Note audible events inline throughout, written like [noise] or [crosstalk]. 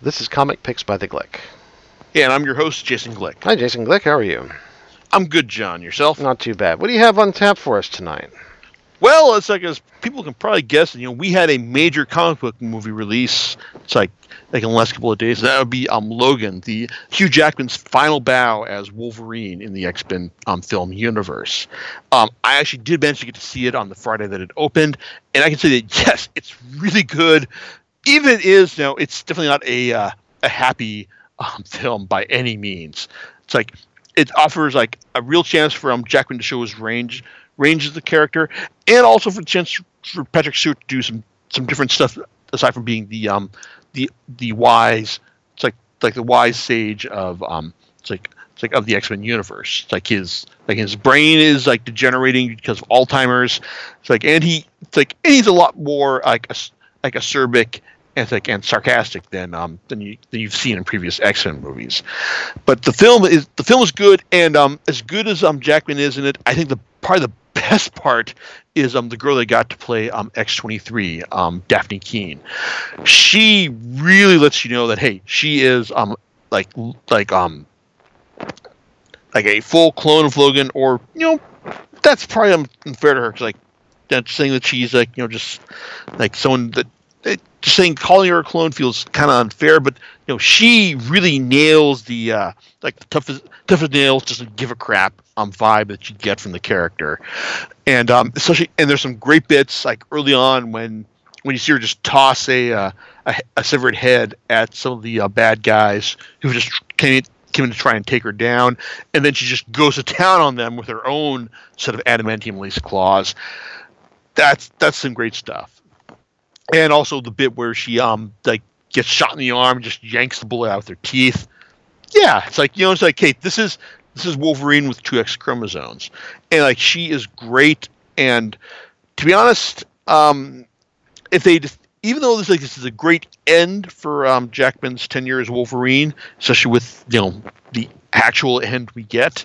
This is Comic Picks by the Glick. Yeah, and I'm your host, Jason Glick. Hi, Jason Glick. How are you? I'm good, John. Yourself? Not too bad. What do you have on tap for us tonight? Well, it's like as people can probably guess, you know, we had a major comic book movie release. It's like like in the last couple of days. That would be um Logan, the Hugh Jackman's final bow as Wolverine in the X Men um, film universe. Um, I actually did manage to get to see it on the Friday that it opened, and I can say that [laughs] yes, it's really good. Even it is, you know, it's definitely not a uh, a happy um, [laughs] film by any means. It's like it offers like a real chance for um, Jackman to show his range range of the character, and also for the chance for Patrick Stewart to do some some different stuff aside from being the um the the wise it's like like the wise sage of um it's like it's like of the X Men universe. It's like his like his brain is like degenerating because of Alzheimer's. It's like and he it's like and he's a lot more like a, like acerbic and sarcastic than um than you than you've seen in previous X Men movies. But the film is the film is good and um as good as um Jackman is in it, I think the probably the best part is um the girl they got to play um X23, um Dafne Keen. She really lets you know that hey, she is um like like um like a full clone of Logan, or you know that's probably unfair to her because like that's saying that she's like you know just like someone that saying calling her a clone feels kind of unfair, but you know she really nails the uh, like the toughest toughest nails, just give a crap um vibe that you get from the character, and um especially and there's some great bits like early on when when you see her just toss a uh, a, a severed head at some of the uh, bad guys who just came came in to try and take her down, and then she just goes to town on them with her own set of adamantium lace claws. That's that's some great stuff and also the bit where she um like gets shot in the arm, just yanks the bullet out with her teeth. Yeah, it's like you know, it's like Kate. This is this is Wolverine with two X chromosomes, and like she is great. And to be honest, um, if they just, even though this like this is a great end for um, Jackman's tenure as Wolverine, especially with you know the actual end we get,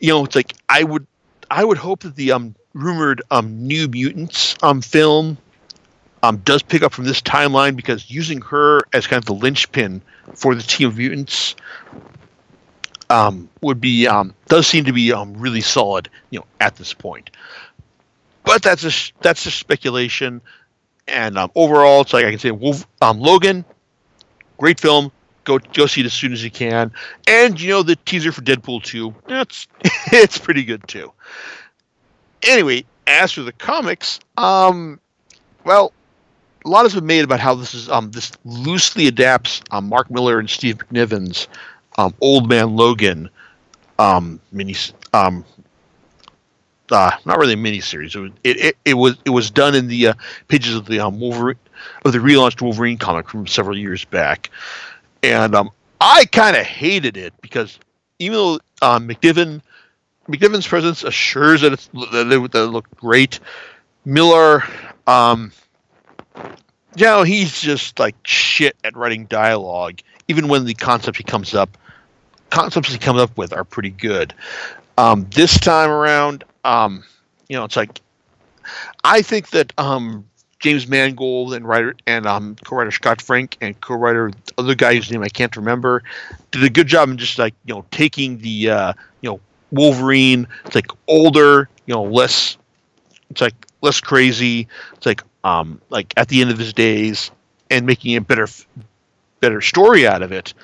you know, it's like I would I would hope that the um rumored um New Mutants um film um, does pick up from this timeline because using her as kind of the linchpin for the team of mutants um, would be um, does seem to be um, really solid, you know, at this point. But that's a that's just speculation, and um, overall, it's like I can say, Wolf, um, Logan, great film. Go go see it as soon as you can, and you know the teaser for Deadpool two. It's [laughs] it's pretty good too. Anyway, as for the comics, um, well, a lot has been made about how this is um, this loosely adapts um, Mark Millar and Steve McNiven's um, Old Man Logan um, mini um, uh, not really a mini series. It, it, it, it, was it was done in the uh, pages of the um, Wolverine of the relaunched Wolverine comic from several years back, and um, I kind of hated it because even though um, McNiven McNiven's presence assures that, that, it, that it looked great, Millar um, you know, he's just like shit at writing dialogue. Even when the concept he comes up, concepts he comes up with are pretty good. Um, this time around, um, you know, it's like I think that um, James Mangold and writer and um, co-writer Scott Frank and co-writer the other guy whose name I can't remember did a good job in just like you know taking the uh, you know Wolverine. It's like older, you know, less. It's like less crazy. It's like um, like at the end of his days and making a better better story out of it.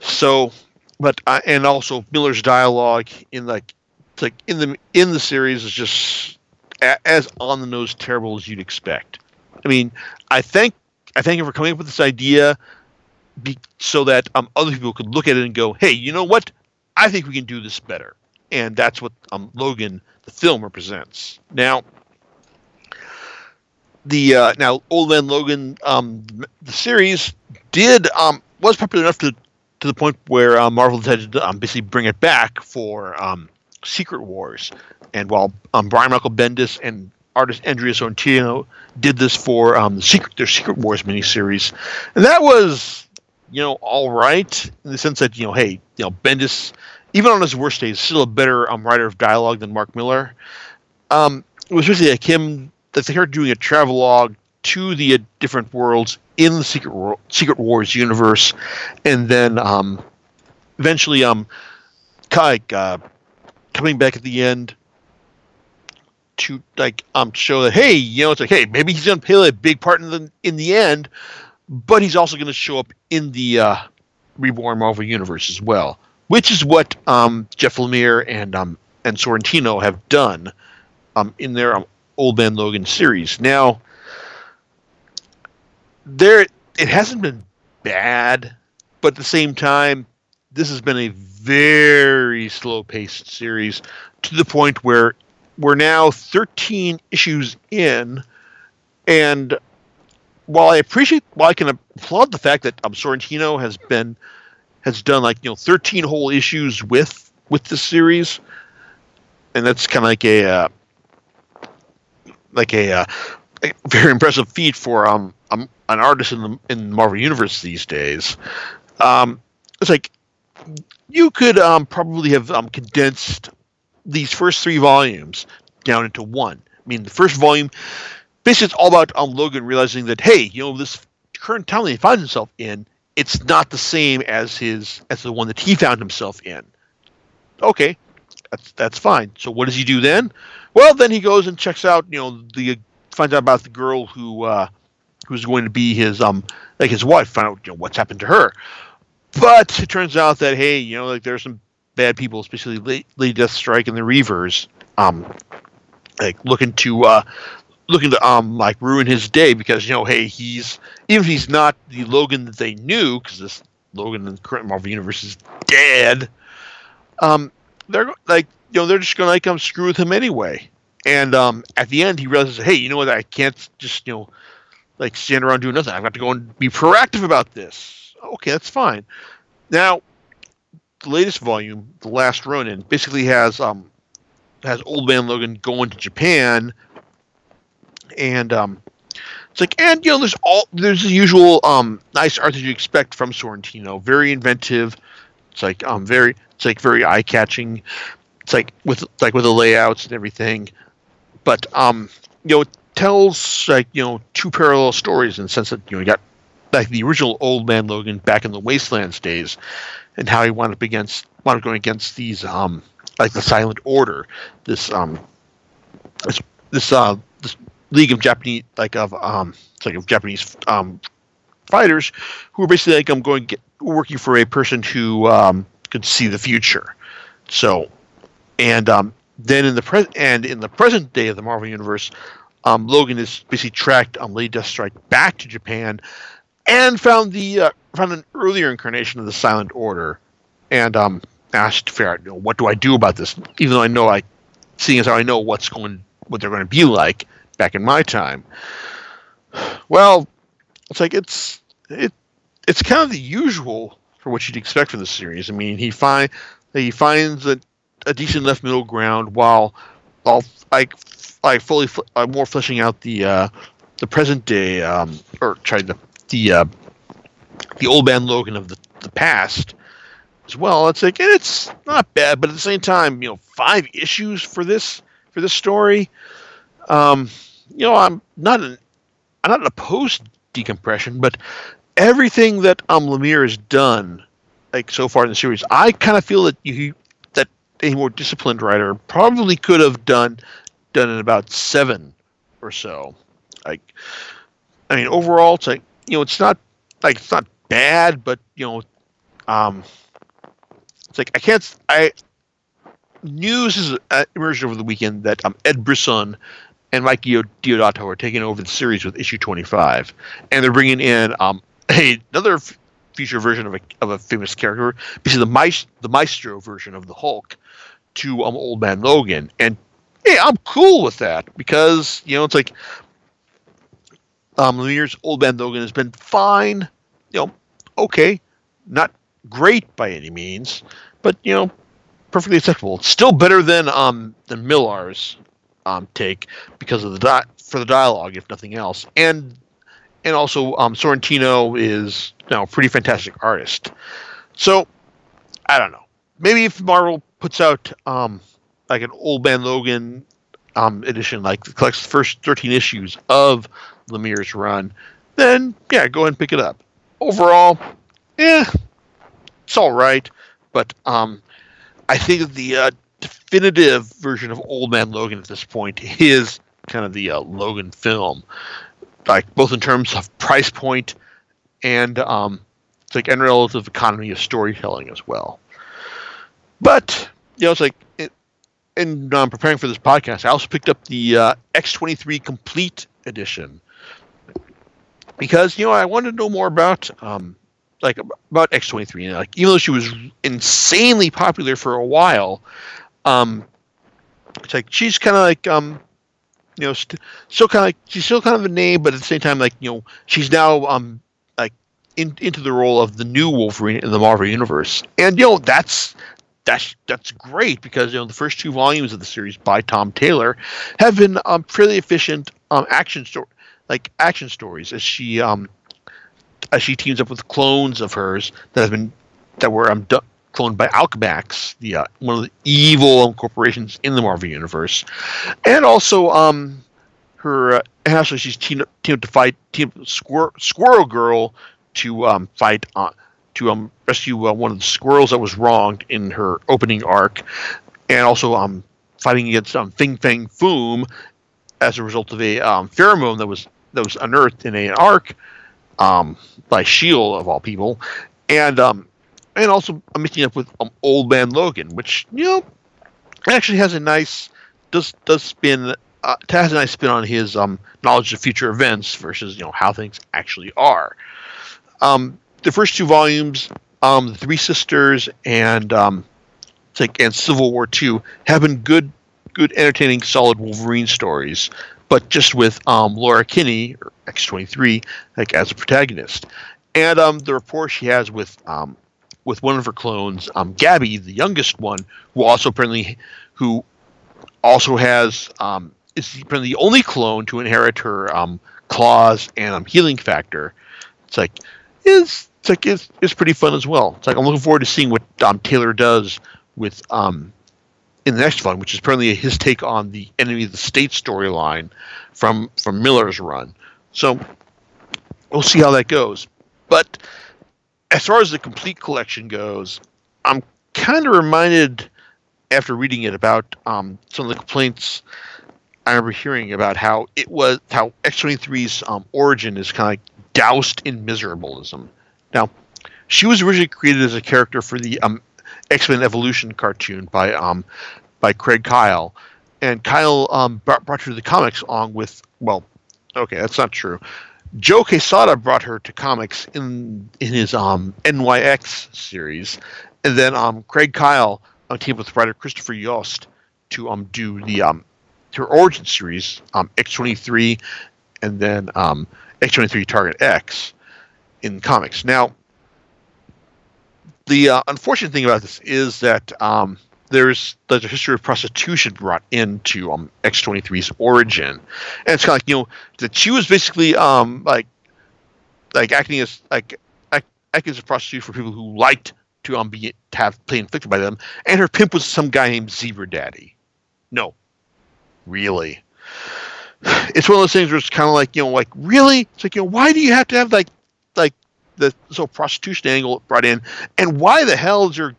So, but uh, and also Millar's dialogue in like like in the in the series is just a, as on the nose terrible as you'd expect. I mean, I thank I thank him for coming up with this idea, be, so that um, other people could look at it and go, "Hey, you know what? I think we can do this better." And that's what um, Logan, the film, represents. Now, the uh, now Old Man Logan um, the series did um, was popular enough to to the point where uh, Marvel decided to um, basically bring it back for um, Secret Wars, and while um, Brian Michael Bendis and artist Andrea Sorrentino did this for um, the Secret their Secret Wars miniseries, and that was you know all right in the sense that you know hey you know Bendis even on his worst days still a better um, writer of dialogue than Mark Millar. Um, it was really like him they are doing a travelogue to the uh, different worlds in the Secret War- Secret Wars universe, and then um, eventually um, like uh, coming back at the end to like um show that hey you know it's like hey maybe he's gonna play a big part in the in the end, but he's also gonna show up in the uh, reborn Marvel universe as well, which is what um, Jeff Lemire and um, and Sorrentino have done um, in their um, Old Man Logan series. Now, there it hasn't been bad, but at the same time, this has been a very slow paced series to the point where we're now 13 issues in, and while I appreciate, while I can applaud the fact that um, Sorrentino has been has done like you know 13 whole issues with with the series, and that's kind of like a uh, like a, uh, a, very impressive feat for um, um an artist in the in Marvel Universe these days. Um, it's like you could um, probably have um, condensed these first three volumes down into one. I mean, the first volume basically it's all about um, Logan realizing that hey, you know, this current town that he finds himself in, it's not the same as his as the one that he found himself in. Okay, that's that's fine. So what does he do then? Well, then he goes and checks out, you know, the finds out about the girl who uh, who's going to be his um like his wife. Find out you know what's happened to her. But it turns out that hey, you know, like there's some bad people, especially Lady Deathstrike and the Reavers, um, like looking to uh, looking to um like ruin his day because you know hey he's even if he's not the Logan that they knew because this Logan in the current Marvel universe is dead. Um, they're like you know they're just gonna like screw with him anyway. And um, at the end, he realizes, hey, you know what? I can't just you know like stand around doing nothing. I've got to go and be proactive about this. Okay, that's fine. Now, the latest volume, the last Ronin, basically has um has Old Man Logan going to Japan, and um, it's like, and you know, there's all there's the usual um nice art that you expect from Sorrentino. Very inventive. It's like um very it's like very eye catching. It's like with like with the layouts and everything, but um you know it tells like you know two parallel stories in the sense that you know you got like the original Old Man Logan back in the Wastelands days, and how he wound up against wound up going against these um like the Silent Order, this um this this uh this league of Japanese like of um like of Japanese um fighters who are basically like I'm um, going get, working for a person who um could see the future. So and um then in the present and in the present day of the Marvel universe, um, Logan is basically tracked on Lady Deathstrike back to Japan and found the uh, found an earlier incarnation of the Silent Order, and um, asked to figure out you know, what do I do about this, even though I know I, seeing as how I know what's going what they're going to be like back in my time. [sighs] Well, it's like it's it it's kind of the usual for what you'd expect from the series. I mean, he find he finds a, a decent enough middle ground while like like fully uh, more fleshing out the uh, the present day um, or trying to the uh, the old man Logan of the, the past as well. It's like it's not bad, but at the same time, you know, five issues for this for this story. Um, you know, I'm not an I'm not opposed decompression, but everything that um Lemire has done, like so far in the series, I kind of feel that you that a more disciplined writer probably could have done done in about seven or so. Like, I mean, overall, it's like you know, it's not like it's not bad, but you know, um, it's like I can't. I news is uh, emerged over the weekend that um, Ed Brisson and Mike Deodato are taking over the series with issue 25, and they're bringing in um, a, another f- feature version of a, of a famous character, basically the Maest- the Maestro version of the Hulk, to um, Old Man Logan, and hey, I'm cool with that because you know it's like um, Lemire's Old Man Logan has been fine, you know, okay, not great by any means, but you know, perfectly acceptable. still better than um than Millar's um take because of the di- for the dialogue, if nothing else, and and also um Sorrentino is you know a pretty fantastic artist. So I don't know. Maybe if Marvel puts out um like an Old Man Logan um edition, like collects the first thirteen issues of Lemire's run, then yeah, go ahead and pick it up. Overall, yeah, it's all right, but um, I think the uh, definitive version of Old Man Logan at this point is kind of the uh, Logan film, like both in terms of price point and um, it's like and relative economy of storytelling as well. But you know, it's like it, in um, preparing for this podcast, I also picked up the uh, X23 Complete Edition because you know I wanted to know more about um, like about X23. And, like even though she was insanely popular for a while, um, it's like she's kind of like um, you know st- still kind of like she's still kind of a name, but at the same time like you know she's now um like in, into the role of the new Wolverine in the Marvel universe, and you know that's that's that's great because you know the first two volumes of the series by Tom Taylor have been um, fairly efficient um, action story like action stories as she um as she teams up with clones of hers that have been that were um, du- cloned by Alchemax, the uh, one of the evil corporations in the Marvel universe, and also um her uh, also she's teamed up, teamed up to fight team Squir- Squirrel Girl to um fight uh, to um rescue uh, one of the squirrels that was wronged in her opening arc, and also um fighting against um Fing Fang Foom as a result of a um, pheromone that was that was unearthed in an arc um, by Shield of all people, and um, and also I'm mixing up with um, Old Man Logan, which you know actually has a nice does does spin uh, has a nice spin on his um, knowledge of future events versus you know how things actually are. Um, the first two volumes, um, the Three Sisters and um, and Civil War Two have been good, good, entertaining, solid Wolverine stories but just with um, Laura Kinney, or X23, like as a protagonist. And um, the rapport she has with um, with one of her clones, um, Gabby, the youngest one, who also apparently who also has um, is apparently the only clone to inherit her um, claws and um, healing factor. It's like is it's like it's, it's pretty fun as well. It's like I'm looking forward to seeing what um, Taylor does with um, in the next one, which is apparently his take on the enemy of the state storyline from from Millar's run. So we'll see how that goes. But as far as the complete collection goes, I'm kind of reminded after reading it about um, some of the complaints I remember hearing about how it was how X23's um, origin is kind of like doused in miserableism. Now, she was originally created as a character for the um, X Men Evolution cartoon by um, by Craig Kyle, and Kyle um, brought, brought her to the comics along with well, okay, that's not true. Joe Quesada brought her to comics in in his um, NYX series, and then um, Craig Kyle uh, teamed with writer Christopher Yost to um do the um her origin series um X23, and then um X23 Target X in comics. Now, the uh, unfortunate thing about this is that um, there's the history of prostitution brought into um, X23's origin, and it's kind of like you know that she was basically um, like like acting as like act, acting as a prostitute for people who liked to um be to have pain inflicted by them, and her pimp was some guy named Zebra Daddy. No, really. It's one of those things where it's kind of like you know, like really, it's like you know, why do you have to have like like the so prostitution angle brought in, and why the hell is your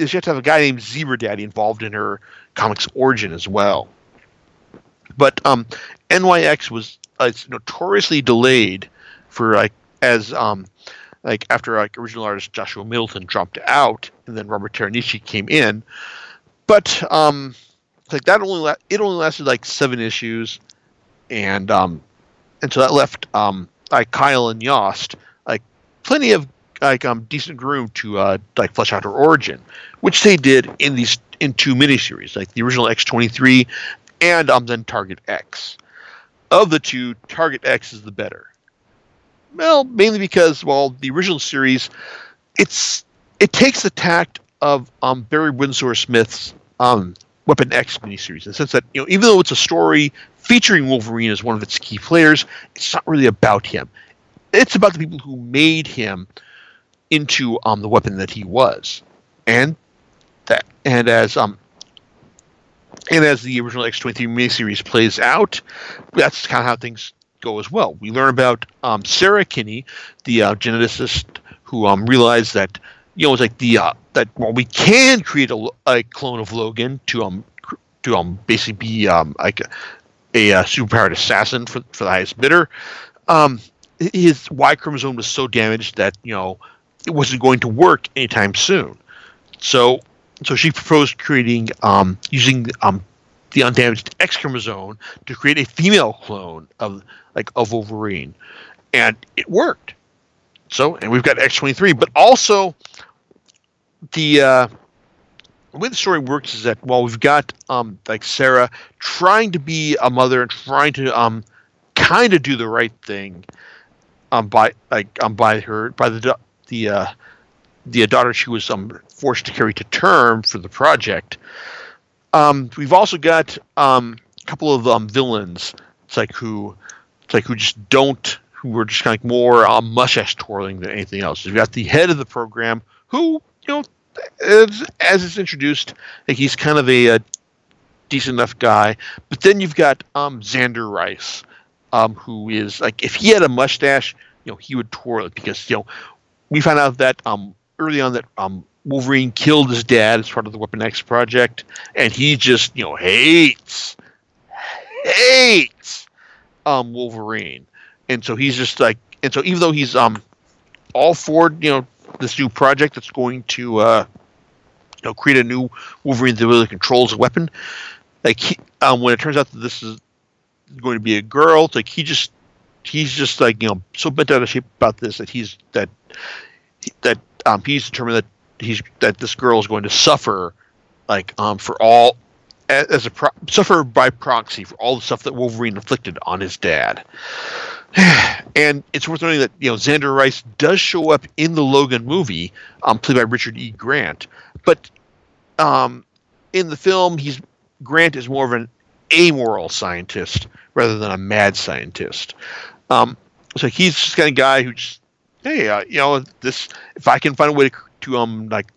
you have to have a guy named Zebra Daddy involved in her comics origin as well? But um, NYX was uh, notoriously delayed for like as um like after like original artist Joshua Middleton dropped out and then Robert Teranishi came in, but um like that only la- it only lasted like seven issues, and um and so that left um like Kyle and Yost like plenty of like um decent room to uh like flesh out her origin, which they did in these in two miniseries, like the original X twenty three, and um then Target X. Of the two, Target X is the better. Well, mainly because well, the original series, it's it takes the tact of um Barry Windsor Smith's um Weapon X miniseries in the sense that you know even though it's a story featuring Wolverine as one of its key players, it's not really about him. It's about the people who made him into um, the weapon that he was, and that and as um and as the original X twenty three miniseries plays out, that's kind of how things go as well. We learn about um, Sarah Kinney, the uh, geneticist who um, realized that you know it's like the uh, that well we can create a, a clone of Logan to um to um basically be um like a, a superpowered assassin for for the highest bidder. Um, his Y chromosome was so damaged that you know it wasn't going to work anytime soon. So so she proposed creating um using um the undamaged X chromosome to create a female clone of like of Wolverine, and it worked. So, and we've got X twenty three, but also the uh, the way the story works is that while we've got um like Sarah trying to be a mother and trying to um kind of do the right thing um by like um by her by the the uh the daughter she was um forced to carry to term for the project um, we've also got um, a couple of um, villains. It's like who, it's like who just don't, who are just kind of more um, mustache twirling than anything else. You've got the head of the program, who you know, as, as it's introduced, like he's kind of a, a decent enough guy. But then you've got um, Zander Rice, um, who is like if he had a mustache, you know, he would twirl it because you know we found out that um, early on that um, Wolverine killed his dad as part of the Weapon X project, and he just you know hates hates um Wolverine, and so he's just like, and so even though he's um all for you know this new project that's going to uh you know create a new Wolverine that really controls a weapon, like he, um when it turns out that this is going to be a girl, like he just he's just like you know so bent out of shape about this that he's that that um he's determined that he's that this girl is going to suffer like um for all as a pro- suffer by proxy for all the stuff that Wolverine inflicted on his dad. [sighs] and it's worth noting that you know Zander Rice does show up in the Logan movie, um, played by Richard E. Grant, but um, in the film, he's Grant is more of an amoral scientist rather than a mad scientist. Um, so he's just kind of guy who just hey, uh, you know, this if I can find a way to to um like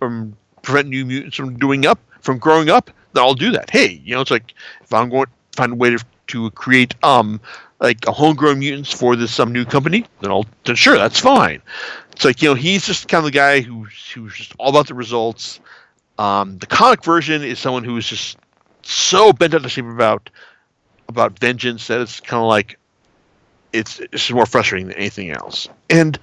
um prevent new mutants from doing up from growing up, then I'll do that. Hey, you know, it's like if I'm going to find a way to to create um like a homegrown mutants for this some new company, then I'll then sure that's fine. It's like you know he's just kind of the guy who's who's just all about the results. Um, the comic version is someone who is just so bent out of shape about about vengeance that it's kind of like it's it's more frustrating than anything else. And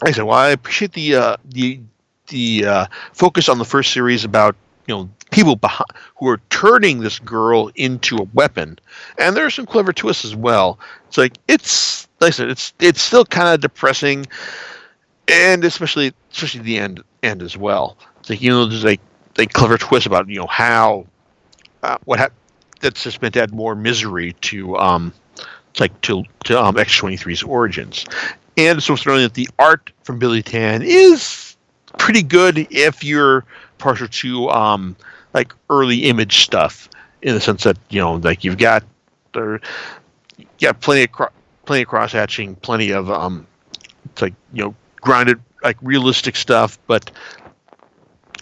like I said, well, I appreciate the uh, the the uh, focus on the first series about you know people behind, who are turning this girl into a weapon, and there are some clever twists as well. It's like it's like I said, it's it's still kind of depressing, and especially especially the end end as well. It's like you know there's like a clever twist about you know how uh, what that's just meant to add more misery to um like to to um, X23's origins. And it's worth noting that the art from Billy Tan is pretty good if you're partial to um like early image stuff in the sense that you know like you've got there you got plenty of cro- plenty of cross hatching, plenty of um it's like you know grounded like realistic stuff, but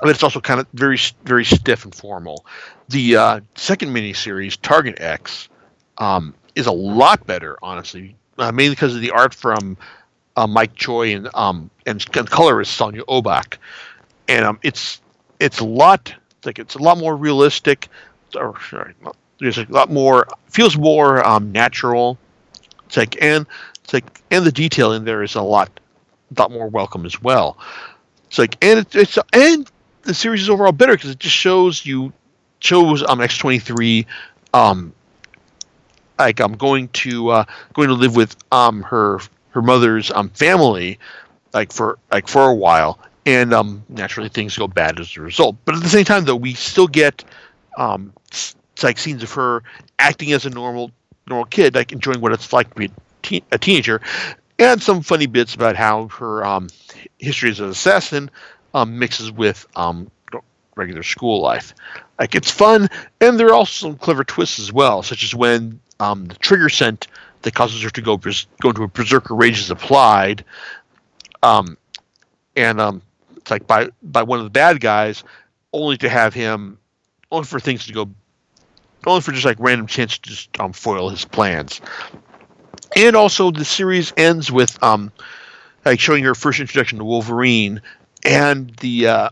but it's also kind of very very stiff and formal. The uh, second miniseries, Target X, um, is a lot better, honestly, uh, mainly because of the art from uh, Mike Choi and um and, colorist Sonia Oback, and um it's it's a lot like it's a lot more realistic, or sorry, there's a lot more feels more um natural. It's like and it's like and the detail in there is a lot lot more welcome as well. It's like and it's, it's and the series is overall better because it just shows you shows um X twenty three um like I'm going to uh, going to live with um her her mother's um family like for like for a while. And um naturally things go bad as a result. But at the same time though we still get um like scenes of her acting as a normal normal kid like enjoying what it's like to be a, teen- a teenager. And some funny bits about how her um history as an assassin um mixes with um regular school life like it's fun and there are also some clever twists as well such as when um, the trigger scent that causes her to go go into a berserker rage is applied, um, and um, it's like by by one of the bad guys, only to have him, only for things to go only for just like random chance to just um, foil his plans. And also, the series ends with um, like showing her first introduction to Wolverine, and the uh,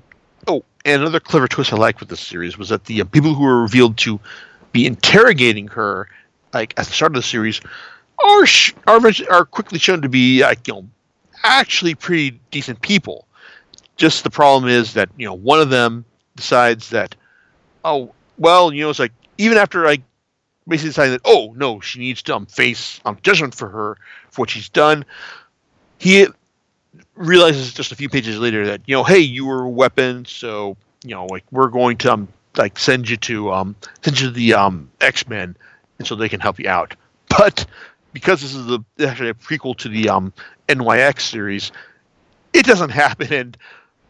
and another clever twist I liked with this series was that the uh, people who were revealed to be interrogating her, like at the start of the series, are sh- are are quickly shown to be like you know actually pretty decent people. Just the problem is that you know one of them decides that oh well you know it's like even after I basically deciding that oh no she needs to um, face um, judgment for her for what she's done he realizes just a few pages later that you know hey you were a weapon so you know like we're going to um, like send you to um send you to the um x-men and so they can help you out. [laughs] But because this is the actually a prequel to the um nyx series it doesn't [laughs] happen and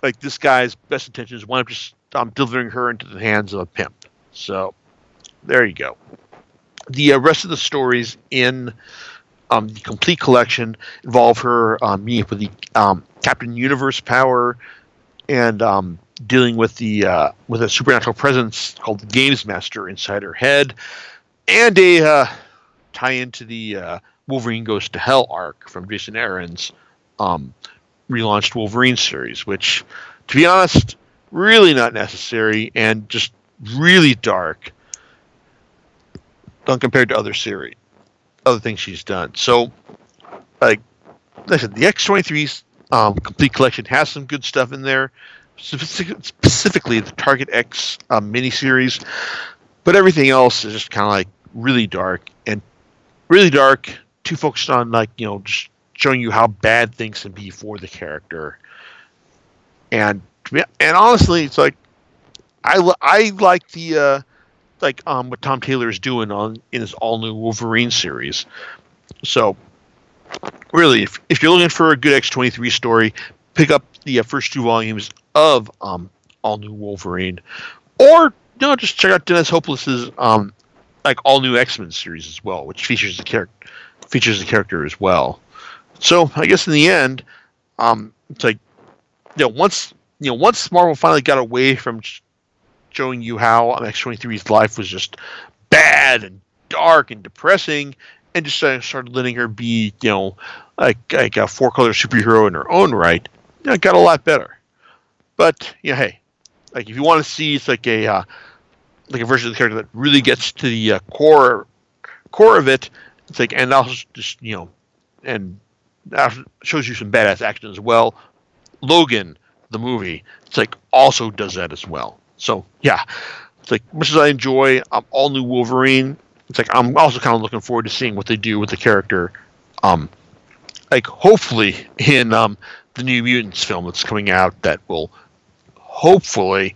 like this guy's best intentions wind up just um, delivering her into the hands of a pimp. So there you go. The uh, rest of the stories in um, the complete collection involve her um, meeting up with the um, Captain Universe power and um, dealing with the uh, with a supernatural presence called the Games Master inside her head, and a uh, tie into the uh, Wolverine Goes to Hell arc from Jason Aaron's um, relaunched Wolverine series, which, to be honest, really not necessary and just really dark compared to other series, other things she's done. So, like, I said, the X twenty three um, complete collection has some good stuff in there, specifically the Target X um, miniseries, but everything else is just kind of like really dark and really dark. Too focused on like you know just showing you how bad things can be for the character, and and honestly, it's like I I like the. Uh, like um, what Tom Taylor is doing on in his all new Wolverine series. So, really, if, if you're looking for a good X23 story, pick up the uh, first two volumes of um, all new Wolverine, or you know, just check out Dennis Hopeless's um, like all new X Men series as well, which features the character features the character as well. So, I guess in the end, um, it's like you know once you know once Marvel finally got away from showing you how X23's life was just bad and dark and depressing, and just uh, started letting her be, you know, like, like a four color superhero in her own right. You know, it got a lot better. But you know, hey, like if you want to see it's like a uh, like a version of the character that really gets to the uh, core core of it, it's like and also just you know, and shows you some badass action as well. Logan, the movie, it's like also does that as well. So yeah, it's like much as I enjoy um, all new Wolverine, it's like I'm also kind of looking forward to seeing what they do with the character. Um, like hopefully in um, the New Mutants film that's coming out, that will hopefully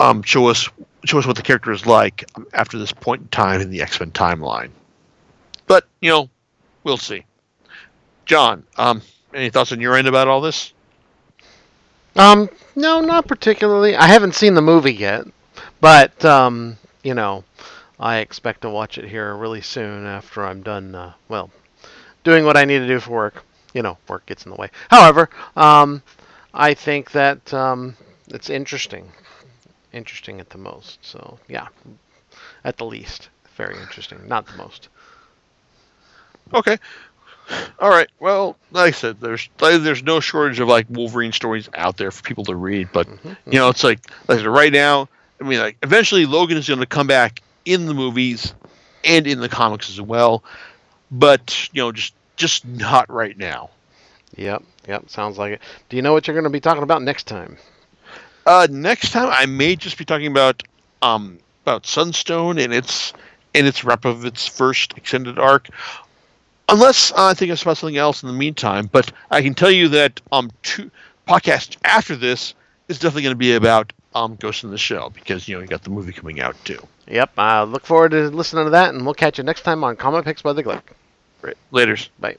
um, show us show us what the character is like after this point in time in the X Men timeline. But you know, we'll see. John, um, any thoughts on your end about all this? Um, no, not particularly. I haven't seen the movie yet, but um, you know, I expect to watch it here really soon after I'm done. Uh, well, doing what I need to do for work. You know, work gets in the way. However, um, I think that um, it's interesting, interesting at the most. So yeah, at the least, very interesting. Not the most. Okay. All right. Well, like I said, there's there's no shortage of like Wolverine stories out there for people to read, but Mhm. you know, it's like like right now. I mean, like eventually Logan is going to come back in the movies and in the comics as well, but you know, just just not right now. Yep, yep. Sounds like it. Do you know what you're going to be talking about next time? Uh, next time I may just be talking about um about Sunstone and its and its rep of its first extended arc. Unless uh, I think it's about something else in the meantime, but I can tell you that um two podcast after this is definitely going to be about um Ghost in the Shell because you know you got the movie coming out too. Yep. I look forward to listening to that, and we'll catch you next time on Comic Picks by the Glick. Right. Later's. Bye.